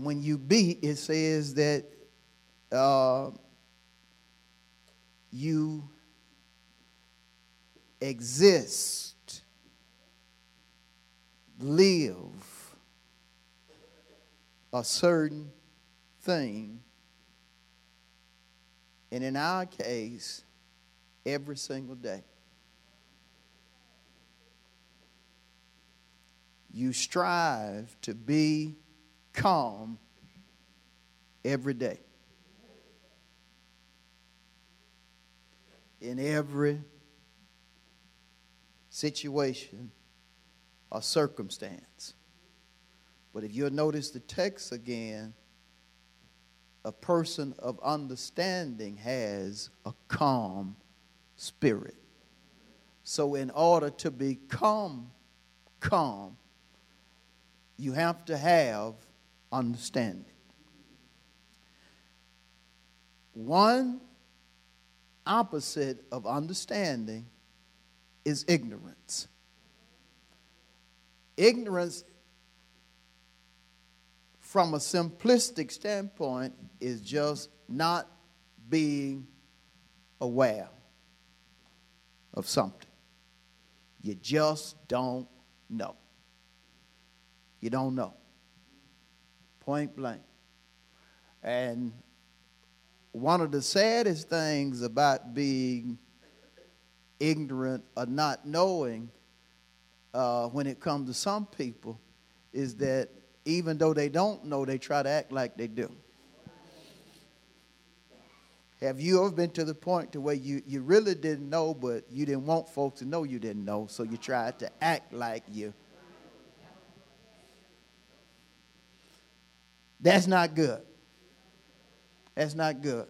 And when you beat, it says that uh, you exist, live a certain thing. And in our case, every single day. You strive to be calm every day. In every situation or circumstance. But if you'll notice the text again, a person of understanding has a calm spirit. So, in order to become calm, you have to have understanding. One opposite of understanding is ignorance. Ignorance, from a simplistic standpoint, is just not being aware of something. You just don't know. You don't know. Point blank. And one of the saddest things about being ignorant or not knowing uh, when it comes to some people is that even though they don't know, they try to act like they do. Have you ever been to the point to where you, you really didn't know, but you didn't want folks to know you didn't know, so you tried to act like you That's not good. That's not good.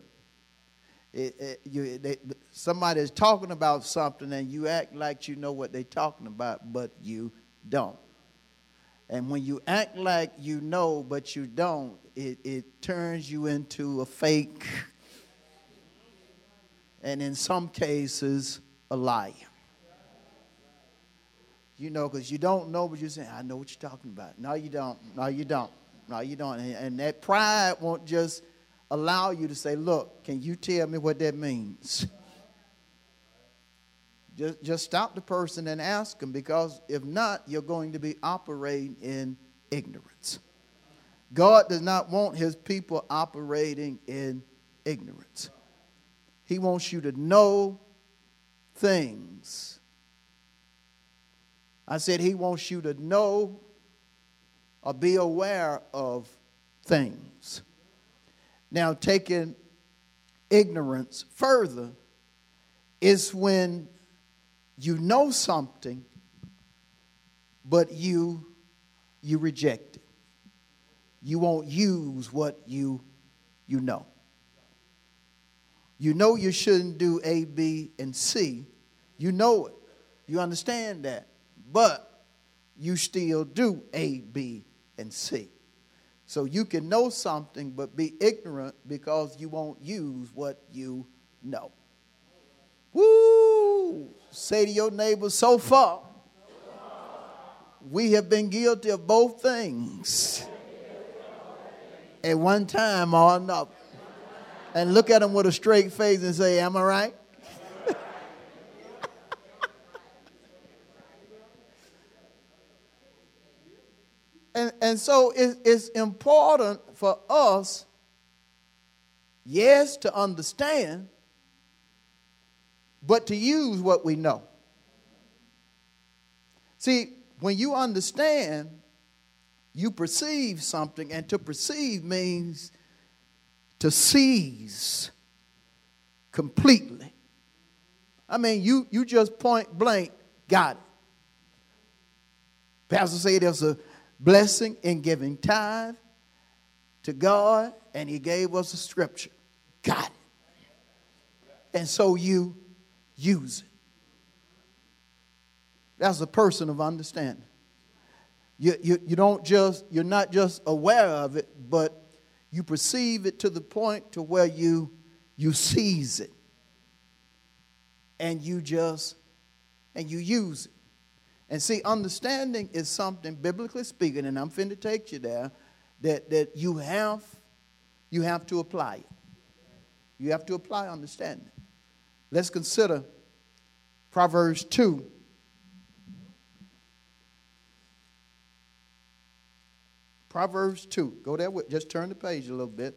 It, it, you, they, somebody is talking about something and you act like you know what they're talking about, but you don't. And when you act like you know, but you don't, it, it turns you into a fake, and in some cases, a liar. You know, because you don't know, but you're saying, I know what you're talking about. No, you don't. No, you don't. No, you don't. And that pride won't just allow you to say, Look, can you tell me what that means? Just, just stop the person and ask them because if not, you're going to be operating in ignorance. God does not want his people operating in ignorance. He wants you to know things. I said, He wants you to know or be aware of things. Now, taking ignorance further is when you know something, but you you reject it. You won't use what you you know. You know you shouldn't do A, B, and C. You know it. You understand that. But you still do A, B, and see. So you can know something but be ignorant because you won't use what you know. Woo! Say to your neighbor, so far, we have been guilty of both things at one time or another. And look at them with a straight face and say, Am I right? And, and so it, it's important for us, yes, to understand, but to use what we know. See, when you understand, you perceive something, and to perceive means to seize completely. I mean, you, you just point blank got it. Pastor said there's a blessing in giving tithe, to God and He gave us a scripture. Got it. And so you use it. That's a person of understanding. You, you, you don't just, you're not just aware of it, but you perceive it to the point to where you, you seize it. And you just, and you use it. And see, understanding is something, biblically speaking, and I'm finna take you there, that, that you have, you have to apply it. You have to apply understanding. Let's consider Proverbs 2. Proverbs 2. Go there, with, just turn the page a little bit.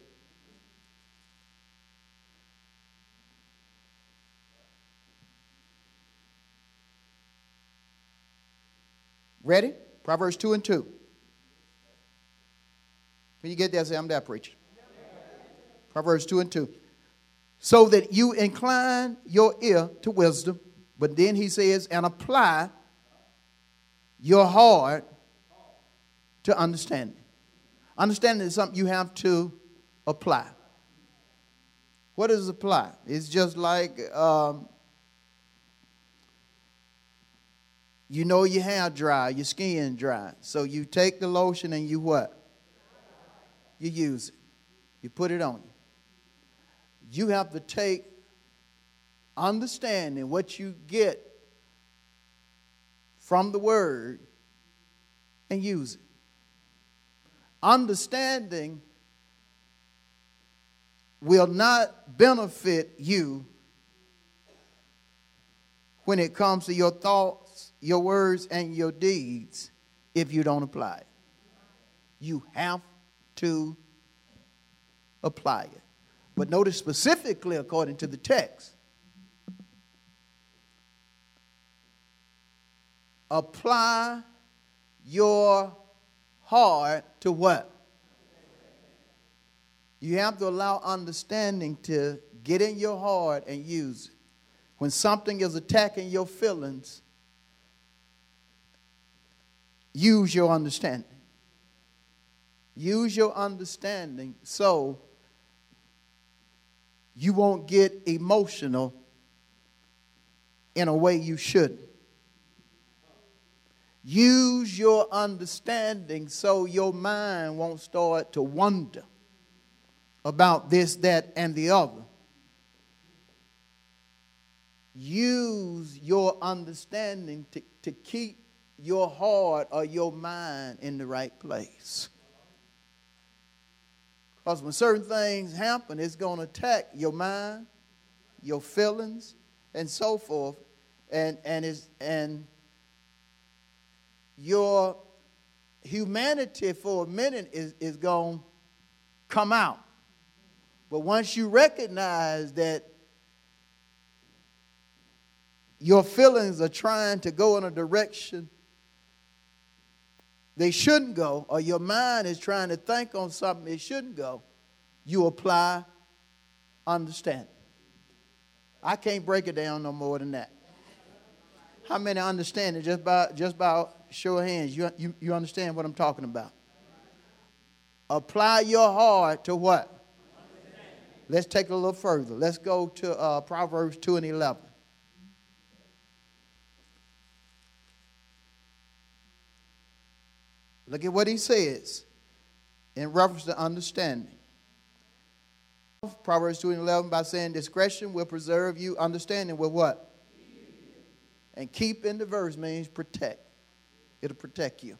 Ready? Proverbs 2 and 2. When you get there, say, I'm there, preacher. Proverbs 2 and 2. So that you incline your ear to wisdom, but then he says, and apply your heart to understanding. Understanding is something you have to apply. What does apply? It's just like um, you know your hair dry, your skin dry. So you take the lotion and you what? You use it. You put it on you. You have to take understanding what you get from the word and use it. Understanding will not benefit you when it comes to your thoughts, your words, and your deeds if you don't apply it. You have to apply it. But notice specifically according to the text. Apply your heart to what? You have to allow understanding to get in your heart and use it. When something is attacking your feelings, use your understanding. Use your understanding so you won't get emotional in a way you shouldn't. Use your understanding so your mind won't start to wonder about this, that, and the other. Use your understanding to, to keep your heart or your mind in the right place. Because when certain things happen, it's going to attack your mind, your feelings, and so forth. And, and, is, and your humanity for a minute is, is going to come out. But once you recognize that your feelings are trying to go in a direction they shouldn't go, or your mind is trying to think on something it shouldn't go, you apply understanding. I can't break it down no more than that. How many understand it just by just by show of hands? You, you, you understand what I'm talking about? Apply your heart to what? Let's take it a little further. Let's go to uh, Proverbs 2 and 11. Look at what he says in reference to understanding. Proverbs 2 and 11 by saying, Discretion will preserve you, understanding will what? And keep in the verse means protect. It'll protect you.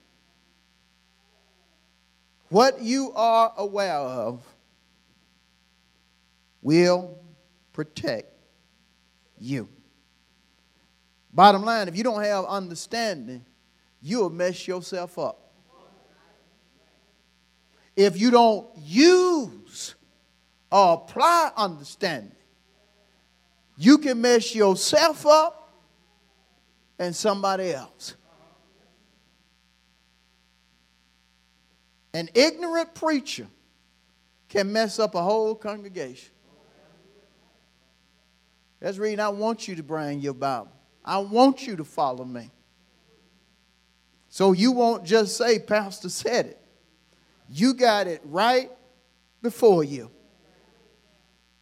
What you are aware of will protect you. Bottom line, if you don't have understanding, you'll mess yourself up if you don't use or apply understanding, you can mess yourself up and somebody else. An ignorant preacher can mess up a whole congregation. That's reason I want you to bring your Bible. I want you to follow me. So you won't just say, Pastor said it. You got it right before you.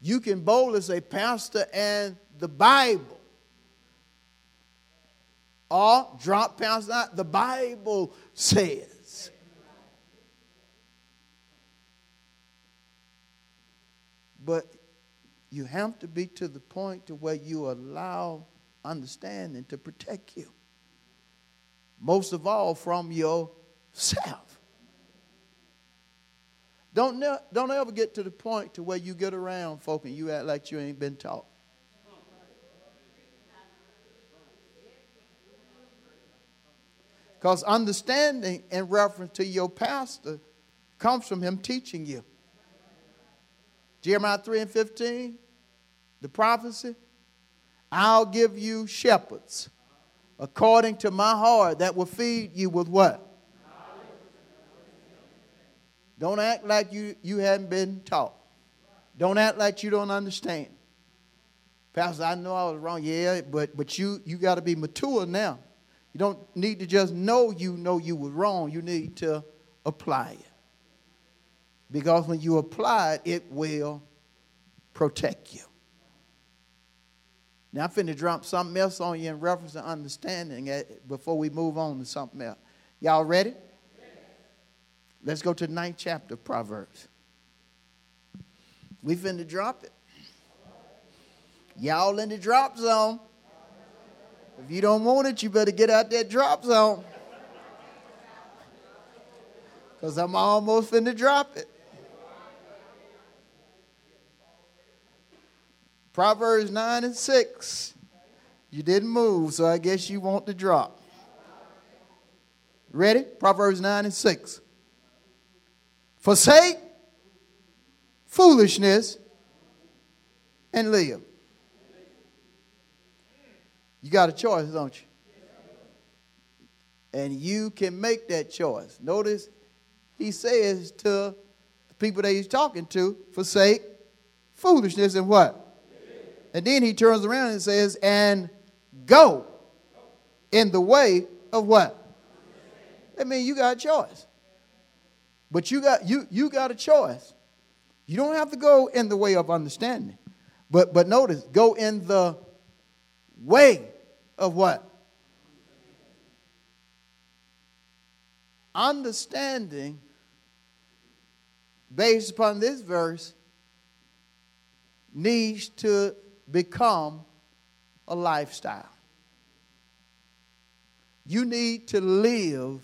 You can boldly say, Pastor and the Bible. Or drop Pastor out, the Bible says. But you have to be to the point to where you allow understanding to protect you. Most of all from yourself. Don't, ne- don't ever get to the point to where you get around folk and you act like you ain't been taught. Because understanding in reference to your pastor comes from him teaching you. Jeremiah 3 and 15, the prophecy I'll give you shepherds according to my heart that will feed you with what? Don't act like you, you haven't been taught. Don't act like you don't understand. Pastor, I know I was wrong. Yeah, but, but you, you got to be mature now. You don't need to just know you know you were wrong. You need to apply it. Because when you apply it, it will protect you. Now, I'm finna drop something else on you in reference to understanding before we move on to something else. Y'all ready? Let's go to the ninth chapter of Proverbs. We finna drop it. Y'all in the drop zone. If you don't want it, you better get out that drop zone. Because I'm almost finna drop it. Proverbs 9 and 6. You didn't move, so I guess you want to drop. Ready? Proverbs 9 and 6. Forsake foolishness and live. You got a choice, don't you? And you can make that choice. Notice he says to the people that he's talking to, forsake foolishness and what? And then he turns around and says, and go in the way of what? I mean, you got a choice. But you got you you got a choice. You don't have to go in the way of understanding. But but notice, go in the way of what? Understanding based upon this verse needs to become a lifestyle. You need to live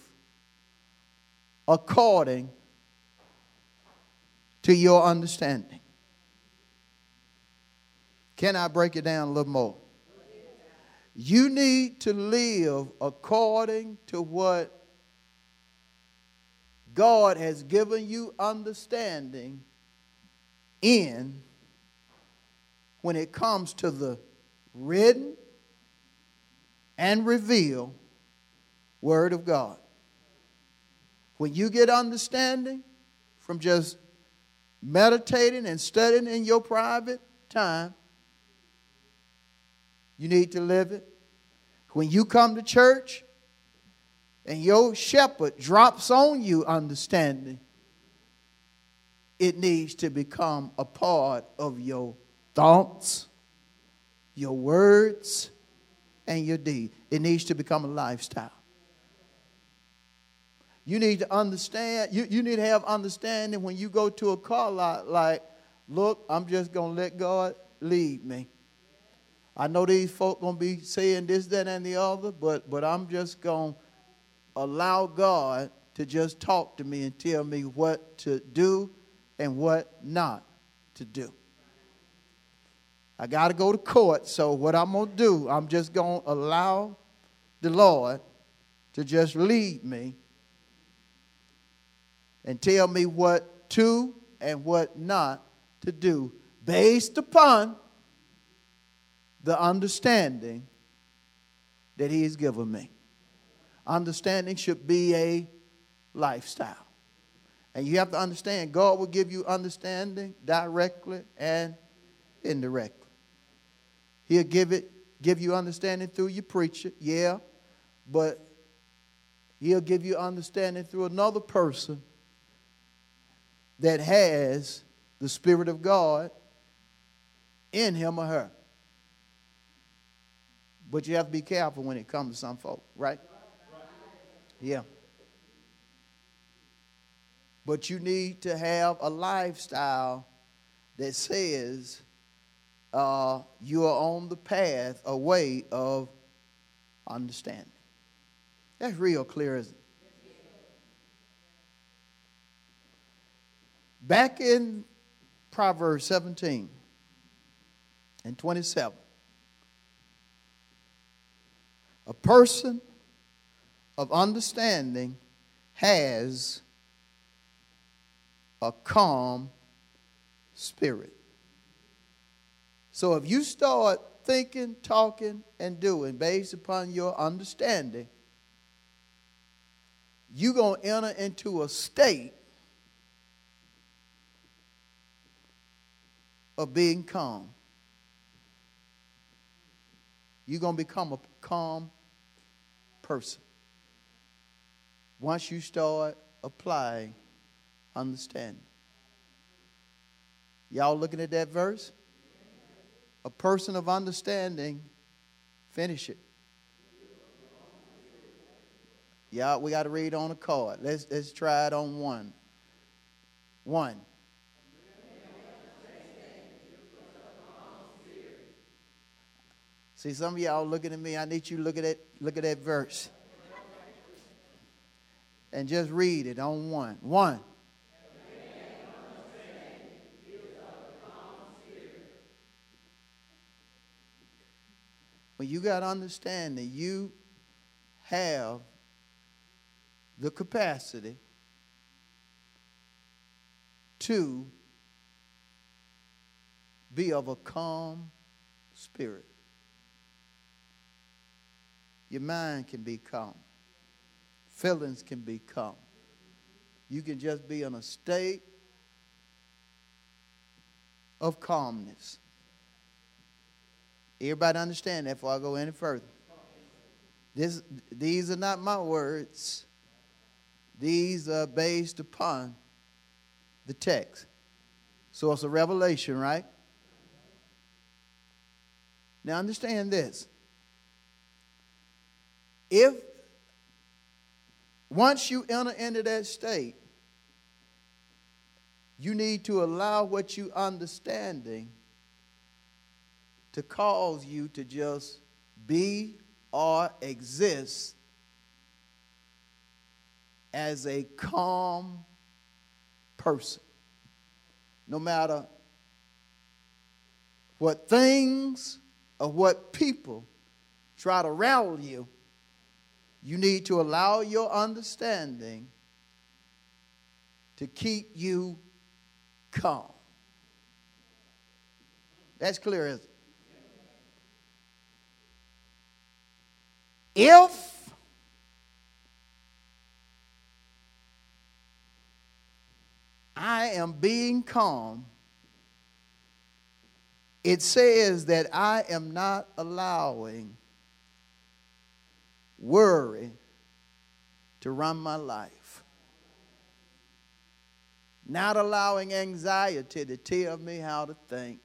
according to your understanding. Can I break it down a little more? You need to live according to what God has given you understanding in when it comes to the written and revealed Word of God. When you get understanding from just meditating and studying in your private time, you need to live it. When you come to church and your shepherd drops on you understanding, it needs to become a part of your thoughts, your words, and your deed. It needs to become a lifestyle. You need to understand, you, you need to have understanding when you go to a car lot, like, look, I'm just going to let God lead me. I know these folk going to be saying this, that, and the other, but, but I'm just going to allow God to just talk to me and tell me what to do and what not to do. I got to go to court. So, what I'm going to do, I'm just going to allow the Lord to just lead me and tell me what to and what not to do based upon the understanding that He has given me. Understanding should be a lifestyle. And you have to understand, God will give you understanding directly and indirectly. He'll give it, give you understanding through your preacher, yeah, but he'll give you understanding through another person that has the Spirit of God in him or her. But you have to be careful when it comes to some folk, right? Yeah. But you need to have a lifestyle that says uh, you are on the path, a way of understanding. That's real clear, isn't it? Back in Proverbs 17 and 27, a person of understanding has a calm spirit. So if you start thinking, talking, and doing based upon your understanding, you're going to enter into a state of being calm. You're going to become a calm person once you start applying understanding. Y'all looking at that verse? A person of understanding, finish it. Y'all, we got to read on a card. Let's, let's try it on one. One. See, some of y'all looking at me. I need you to look at that, look at that verse. And just read it on one. One. When you got understanding, you have the capacity to be of a calm spirit. Your mind can be calm. Feelings can be calm. You can just be in a state of calmness. Everybody understand that before I go any further. This, these are not my words. These are based upon the text. So it's a revelation, right? Now understand this. If once you enter into that state, you need to allow what you understanding to cause you to just be or exist as a calm person. No matter what things or what people try to rattle you, you need to allow your understanding to keep you calm. That's clear, isn't it? If I am being calm, it says that I am not allowing worry to run my life. Not allowing anxiety to tell me how to think,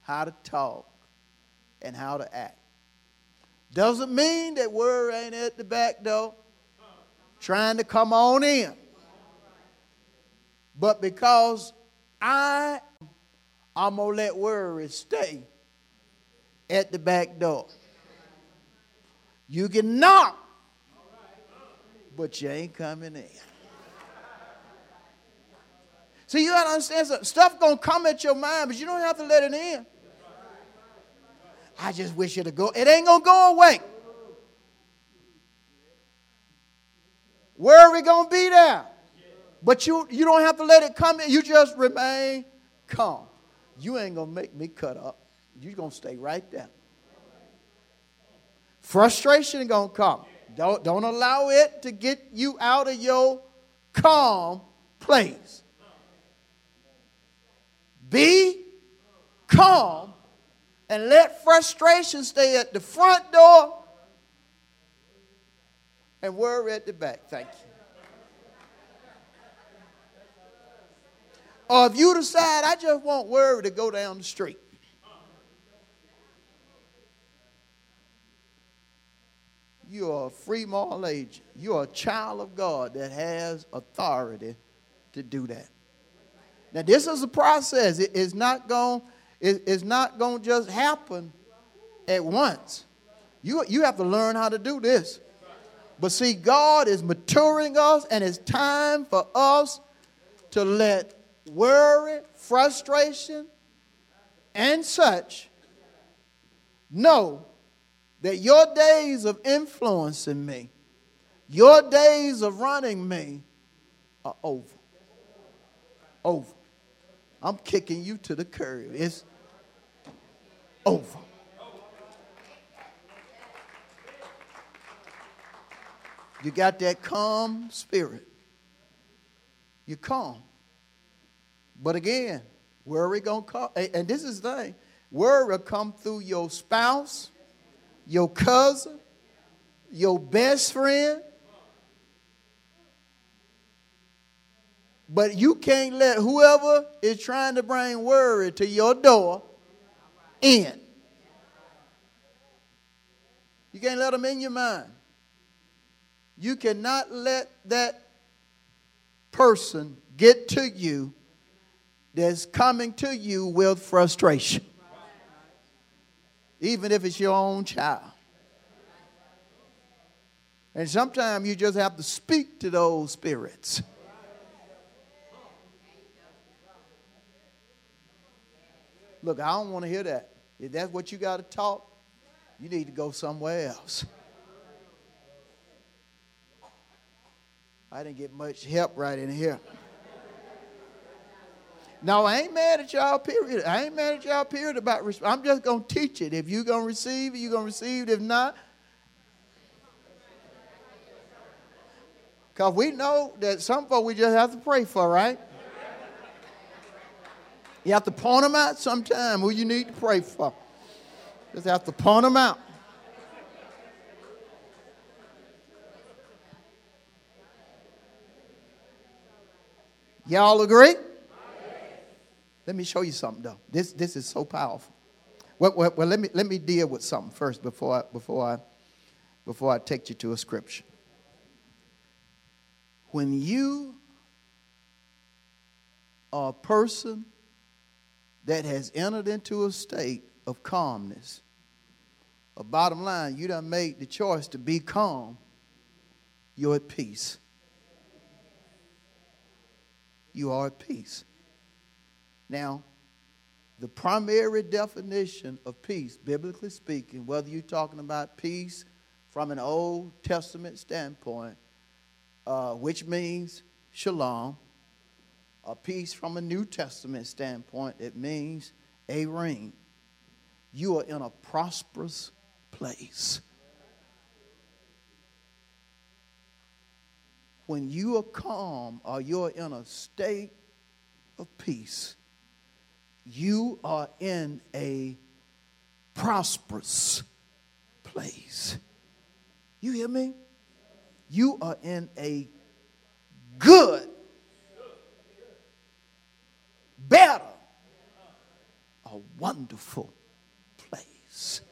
how to talk, and how to act. Doesn't mean that worry ain't at the back door trying to come on in. But because I, I'm going to let worry stay at the back door. You can knock, but you ain't coming in. See, you got to understand something. Stuff to come at your mind, but you don't have to let it in. I just wish it'd go. It ain't to go away. Where are we to be there? But you, you don't have to let it come in. You just remain calm. You ain't to make me cut up. You're to stay right there. Frustration going to come. Don't, don't allow it to get you out of your calm place. Be calm and let frustration stay at the front door and worry at the back. Thank you. Or if you decide, I just want worry to go down the street. You are a free moral agent. You are a child of God that has authority to do that. Now, this is a process. It is not going. It's not going to just happen at once. You, you have to learn how to do this. But see, God is maturing us, and it's time for us to let worry, frustration, and such know that your days of influencing me, your days of running me are over. Over. I'm kicking you to the curb. It's over. You got that calm spirit. You're calm. But again, worry gonna come. And this is the thing. Worry will come through your spouse, your cousin, your best friend. But you can't let whoever is trying to bring worry to your door in. You can't let them in your mind. You cannot let that person get to you that's coming to you with frustration, even if it's your own child. And sometimes you just have to speak to those spirits. Look, I don't want to hear that. If that's what you got to talk, you need to go somewhere else. I didn't get much help right in here. No, I ain't mad at y'all, period. I ain't mad at y'all, period, about I'm just going to teach it. If you're going to receive it, you're going to receive it. If not, because we know that some folk we just have to pray for, right? You have to point them out sometime who you need to pray for. Just have to point them out. Y'all agree? Let me show you something though. This this is so powerful. Well, well, well, let me let me deal with something first before I, before I before I take you to a scripture. When you are a person that has entered into a state of calmness, a bottom line, you done made the choice to be calm, you're at peace you are at peace. Now, the primary definition of peace, biblically speaking, whether you're talking about peace from an Old Testament standpoint, uh, which means shalom, a peace from a New Testament standpoint, it means eirene. You are in a prosperous place. when you are calm or you're in a state of peace, you are in a prosperous place. You hear me? You are in a good, better, a wonderful place.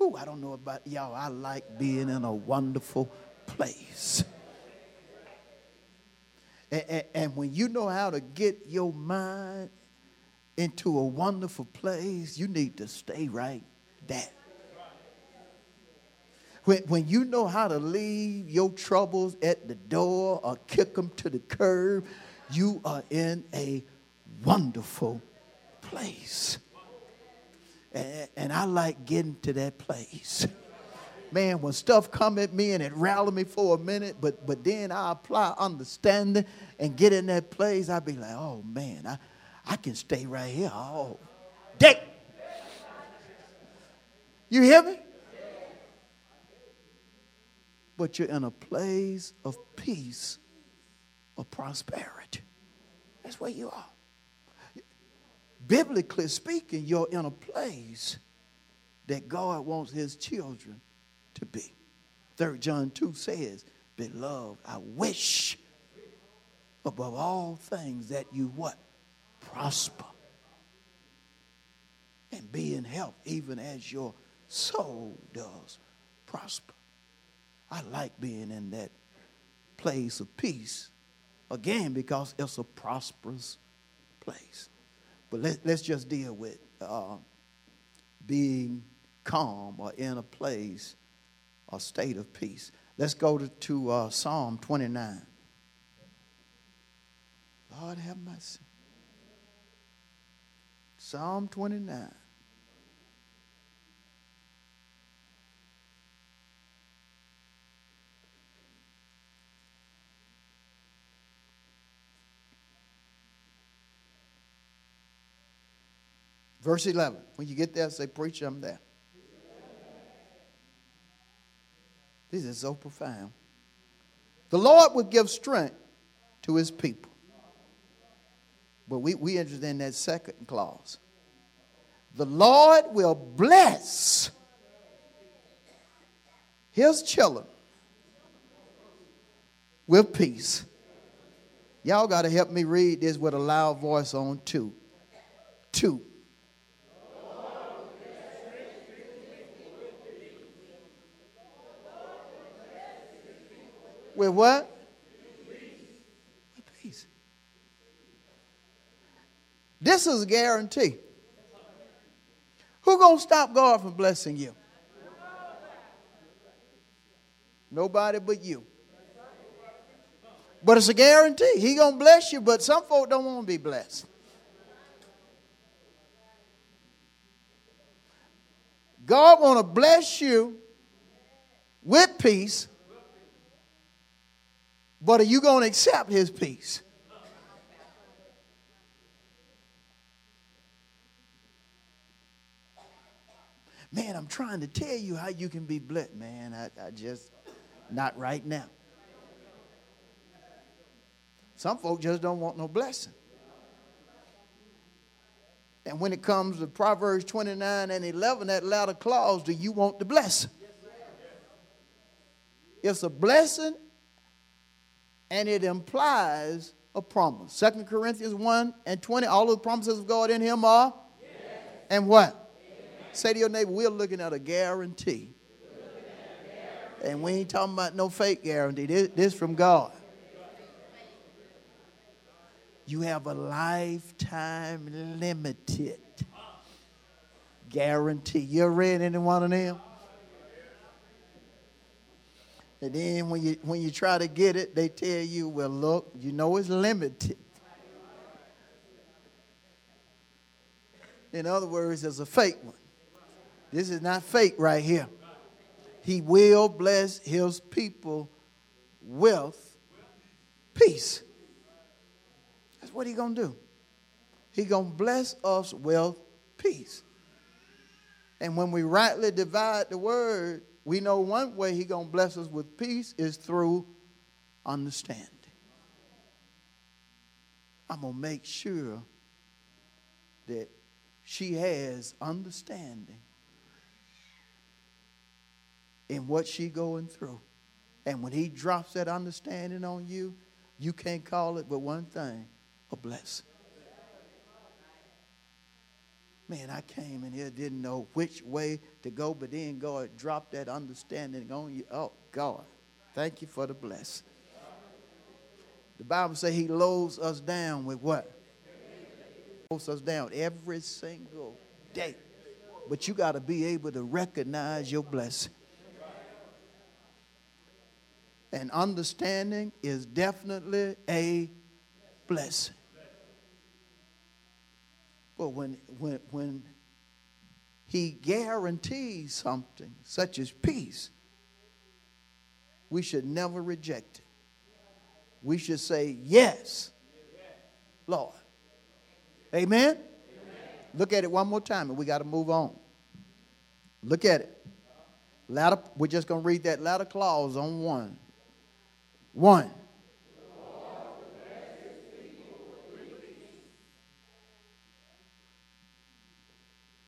Ooh, I don't know about y'all. I like being in a wonderful place. And, and, and when you know how to get your mind into a wonderful place, you need to stay right there. When, when you know how to leave your troubles at the door or kick them to the curb, you are in a wonderful place. And, and I like getting to that place man, when stuff come at me and it rally me for a minute, but but then I apply understanding and get in that place, I be like, oh man, I, I can stay right here all day. You hear me? But you're in a place of peace, of prosperity. That's where you are. Biblically speaking, you're in a place that God wants his children to be. Third John 2 says, Beloved, I wish above all things that you what? Prosper and be in health, even as your soul does prosper. I like being in that place of peace again because it's a prosperous place. But let, us just deal with uh, being calm or in a place or state of peace. Let's go to, to uh, Psalm 29. Lord have mercy. Psalm 29. Verse 11. When you get there, say, Preacher, I'm there. This is so profound. The Lord will give strength to his people. But we, we interested in that second clause. The Lord will bless his children with peace. Y'all got to help me read this with a loud voice on two. Two. With what? With peace. This is a guarantee. Who gonna stop God from blessing you? Nobody but you. But it's a guarantee. He gonna bless you, but some folk don't want to be blessed. God want to bless you with peace but are you going to accept his peace? Man, I'm trying to tell you how you can be blessed. Man, I, I just, not right now. Some folks just don't want no blessing. And when it comes to Proverbs 29 and 11, that latter clause, do you want the blessing? It's a blessing and it implies a promise. Second Corinthians 1 and 20, all of the promises of God in him are? Yes. And what? Say to your neighbor, we're looking at a guarantee. And we ain't talking about no fake guarantee. This, this from God. You have a lifetime limited guarantee. You ever read any one of them? And then when you when you try to get it, they tell you, well, look, you know it's limited. In other words, it's a fake one. This is not fake right here. He will bless his people with peace. That's what he gonna do. He gonna bless us with peace. And when we rightly divide the word, we know one way he going to bless us with peace is through understanding. I'm going to make sure that she has understanding in what she going through. And when he drops that understanding on you, you can't call it but one thing, a blessing. Man, I came in here, didn't know which way to go, but then God dropped that understanding on you. Oh, God, thank you for the blessing. The Bible says He loads us down with what? Loads us down every single day. But you got to be able to recognize your blessing. And understanding is definitely a blessing. But when, when, when he guarantees something, such as peace, we should never reject it. We should say, Yes, Lord. Amen? Amen? Look at it one more time and we got to move on. Look at it. Latter, we're just going to read that latter clause on one. One.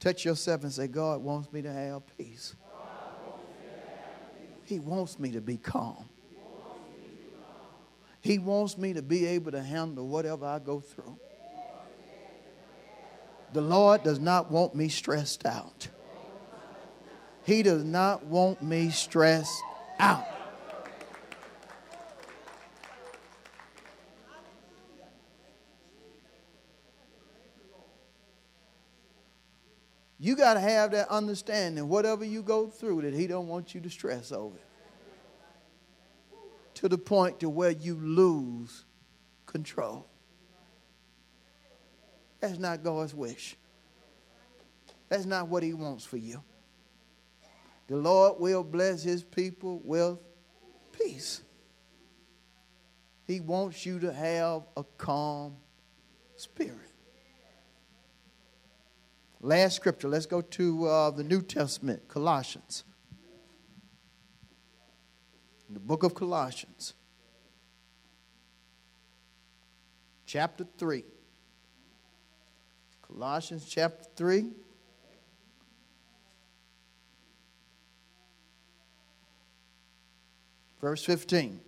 Touch yourself and say, God wants me to have peace. He wants me to be calm. He wants me to be able to handle whatever I go through. The Lord does not want me stressed out. He does not want me stressed out. You got to have that understanding, whatever you go through, that He don't want you to stress over it. To the point to where you lose control. That's not God's wish. That's not what He wants for you. The Lord will bless His people with peace. He wants you to have a calm spirit. Last scripture. Let's go to uh, the New Testament, Colossians. The book of Colossians, chapter 3. Colossians chapter 3. Verse 15.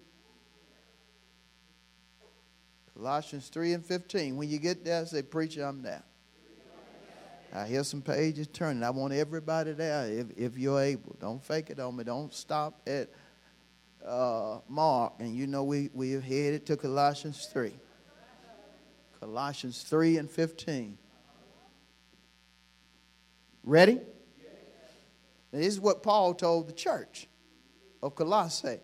Colossians 3 and 15. When you get there, say, Preacher, I'm there. I hear some pages turning. I want everybody there if, if you're able. Don't fake it on me. Don't stop at uh, Mark. And you know we, we have headed to Colossians 3. Colossians 3 and 15. Ready? this is what Paul told the church of Colossae.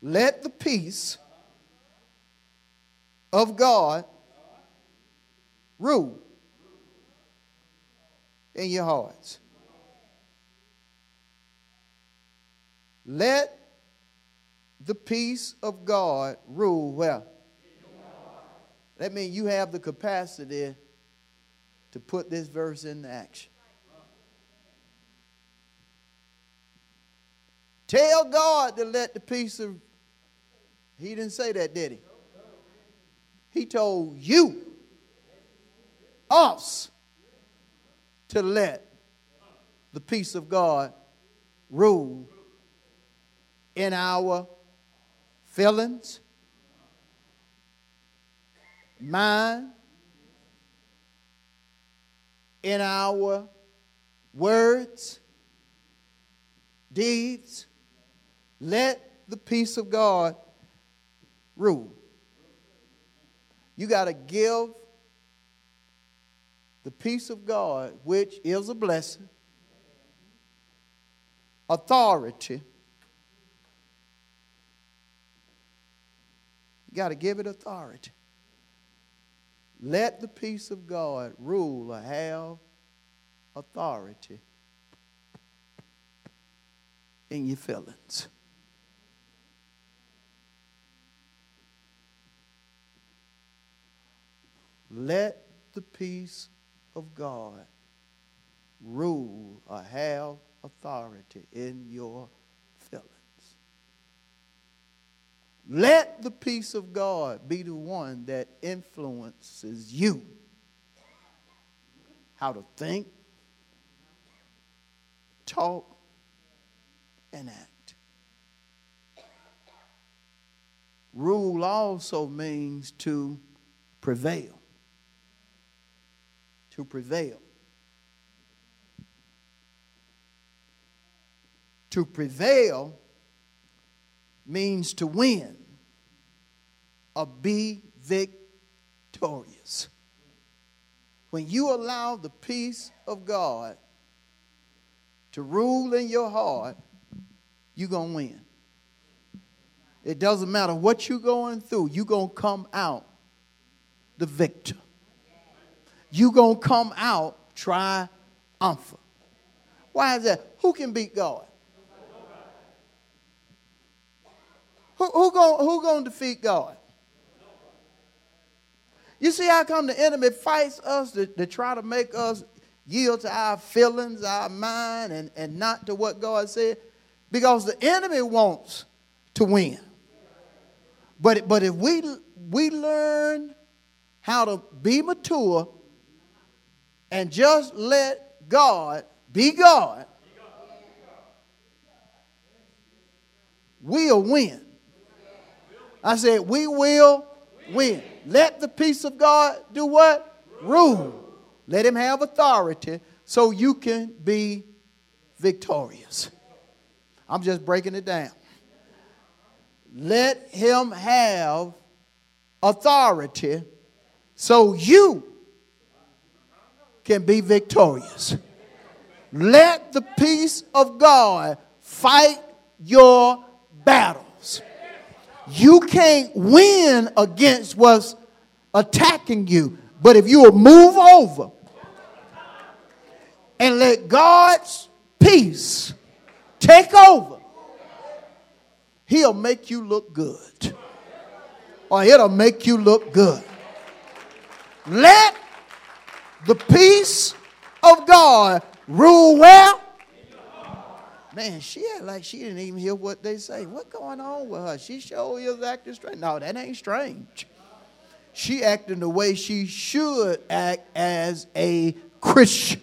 Let the peace of God rule in your hearts. Let the peace of God rule well. That means you have the capacity to put this verse into action. Tell God to let the peace of. He didn't say that, did he? He told you, us, to let the peace of God rule in our feelings, mind, in our words, deeds. Let the peace of God rule. You got to give the peace of God, which is a blessing, authority. You got to give it authority. Let the peace of God rule or have authority in your feelings. Let the peace of God rule or have authority in your feelings. Let the peace of God be the one that influences you how to think, talk, and act. Rule also means to prevail to prevail. To prevail means to win or be victorious. When you allow the peace of God to rule in your heart, you're going to win. It doesn't matter what you're going through, you're going to come out the victor you going to come out triumphant. Why is that? Who can beat God? Who, who going who gonna defeat God? You see how come the enemy fights us to, to try to make us yield to our feelings, our mind, and, and not to what God said? Because the enemy wants to win. But, but if we, we learn how to be mature and just let God be God, we'll win. I said, we will win. Let the peace of God do what? Rule. Let him have authority so you can be victorious. I'm just breaking it down. Let him have authority so you can be victorious. Let the peace of God fight your battles. You can't win against what's attacking you, but if you will move over and let God's peace take over, He'll make you look good. Or it'll make you look good. Let the peace of God rule well. Man, she act like she didn't even hear what they say. What going on with her? She sure is acting strange. No, that ain't strange. She acting the way she should act as a Christian.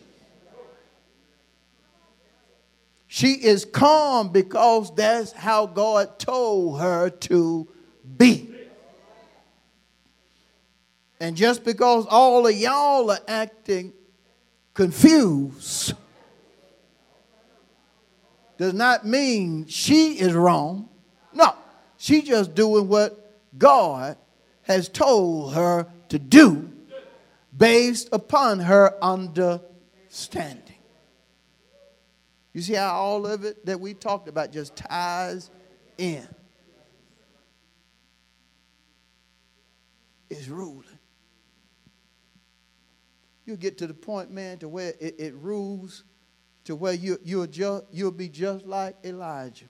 She is calm because that's how God told her to be. And just because all of y'all are acting confused does not mean she is wrong. No, she's just doing what God has told her to do based upon her understanding. You see how all of it that we talked about just ties in. Is ruling. You'll get to the point, man, to where it, it rules to where you, you'll, you'll be just like Elijah.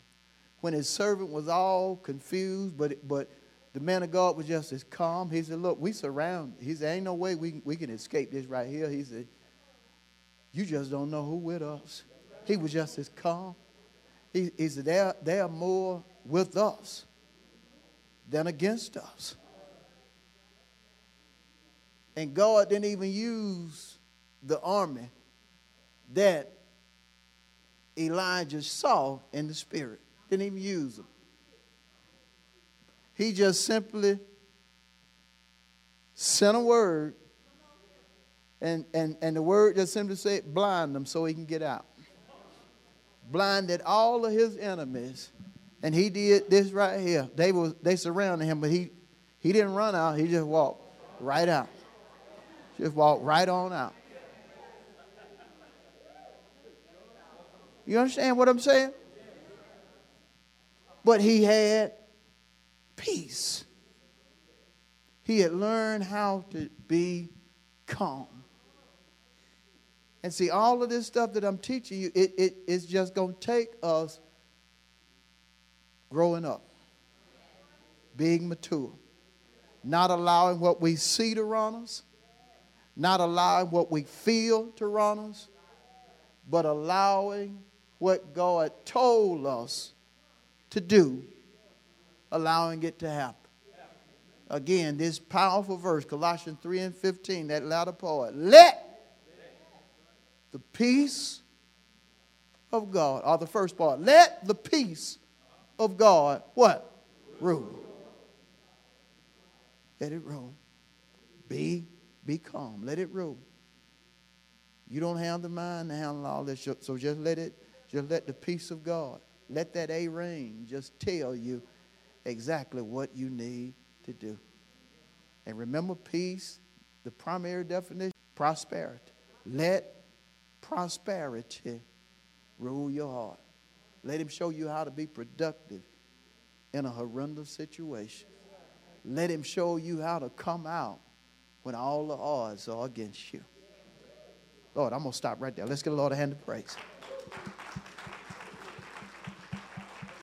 When his servant was all confused, but, but the man of God was just as calm. He said, Look, we surround. He said, Ain't no way we, we can escape this right here. He said, You just don't know who with us. He was just as calm. He, he said, they're, they are more with us than against us. And God didn't even use the army that Elijah saw in the spirit. Didn't even use them. He just simply sent a word, and, and, and the word just simply said, blind them so he can get out blinded all of his enemies. And he did this right here. They was they surrounded him, but he he didn't run out. He just walked right out. Just walk right on out. You understand what I'm saying? But he had peace. He had learned how to be calm. And see, all of this stuff that I'm teaching you, it, it, it's just going to take us growing up, being mature, not allowing what we see to run us, not allowing what we feel to run us, but allowing what God told us to do, allowing it to happen. Again, this powerful verse, Colossians 3 and 15, that latter part. Let the peace of God, or the first part, let the peace of God, what? Rule. Let it rule. Be, be calm. Let it rule. You don't have the mind to handle all this, so just let it, just let the peace of God, let that eirene just tell you exactly what you need to do. And remember, peace, the primary definition, prosperity. Let prosperity rule your heart. Let him show you how to be productive in a horrendous situation. Let him show you how to come out when all the odds are against you. Lord, I'm going to stop right there. Let's get a Lord a hand of praise.